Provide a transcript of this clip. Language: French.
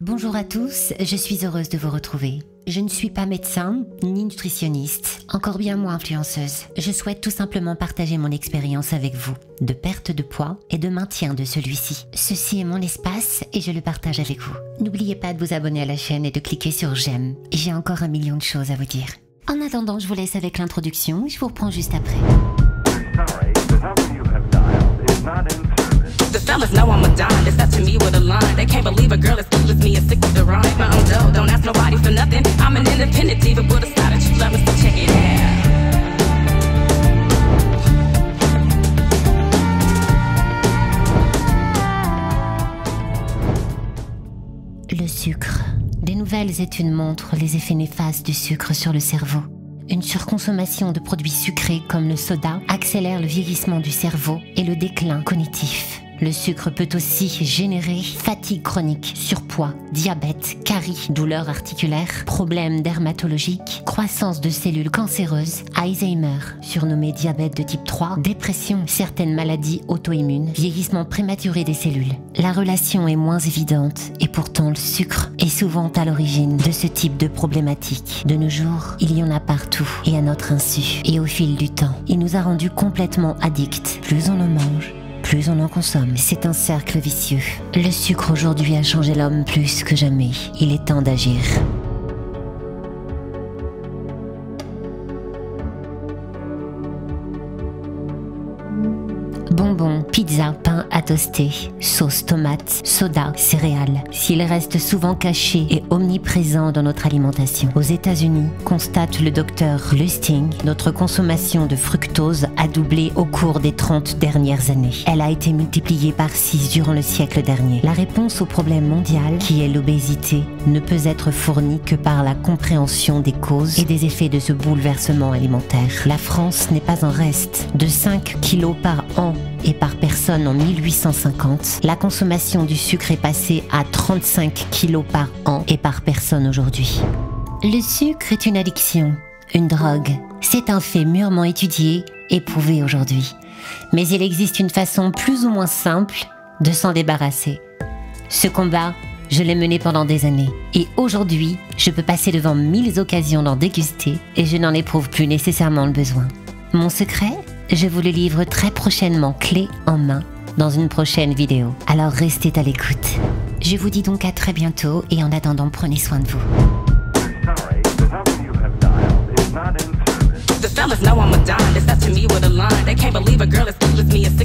Bonjour à tous, je suis heureuse de vous retrouver. Je ne suis pas médecin ni nutritionniste, encore bien moins influenceuse. Je souhaite tout simplement partager mon expérience avec vous de perte de poids et de maintien de celui-ci. Ceci est mon espace et je le partage avec vous. N'oubliez pas de vous abonner à la chaîne et de cliquer sur j'aime. J'ai encore un million de choses à vous dire. En attendant, je vous laisse avec l'introduction, je vous reprends juste après. Des nouvelles études montrent les effets néfastes du sucre sur le cerveau. Une surconsommation de produits sucrés comme le soda accélère le vieillissement du cerveau et le déclin cognitif. Le sucre peut aussi générer fatigue chronique, surpoids, diabète, caries, douleurs articulaires, problèmes dermatologiques, croissance de cellules cancéreuses, Alzheimer, surnommé diabète de type 3, dépression, certaines maladies auto-immunes, vieillissement prématuré des cellules. La relation est moins évidente et pourtant le sucre est souvent à l'origine de ce type de problématique. De nos jours, il y en a partout et à notre insu. Et au fil du temps, il nous a rendus complètement addicts. Plus on en mange, plus on en consomme. C'est un cercle vicieux. Le sucre aujourd'hui a changé l'homme plus que jamais. Il est temps d'agir. Bonbons, pizza, pain à toaster, sauce tomate, soda, céréales. S'ils restent souvent cachés et omniprésents dans notre alimentation. Aux États-Unis, constate le docteur Lustig, notre consommation de fructose a doublé au cours des 30 dernières années. Elle a été multipliée par 6 durant le siècle dernier. La réponse au problème mondial, qui est l'obésité, ne peut être fournie que par la compréhension des causes et des effets de ce bouleversement alimentaire. La France n'est pas en reste. De 5 kilos par an et par personne en 1850, la consommation du sucre est passée à 35 kilos par an et par personne aujourd'hui. Le sucre est une addiction, une drogue. C'est un fait mûrement étudié et prouvé aujourd'hui. Mais il existe une façon plus ou moins simple de s'en débarrasser. Ce combat, je l'ai mené pendant des années. Et aujourd'hui, je peux passer devant mille occasions d'en déguster et je n'en éprouve plus nécessairement le besoin. Mon secret Je vous le livre très prochainement, clé en main, dans une prochaine vidéo. Alors restez à l'écoute. Je vous dis donc à très bientôt et en attendant, prenez soin de vous. The fellas know I'm a dime. They step to me with a line. They can't believe a girl as cool as me is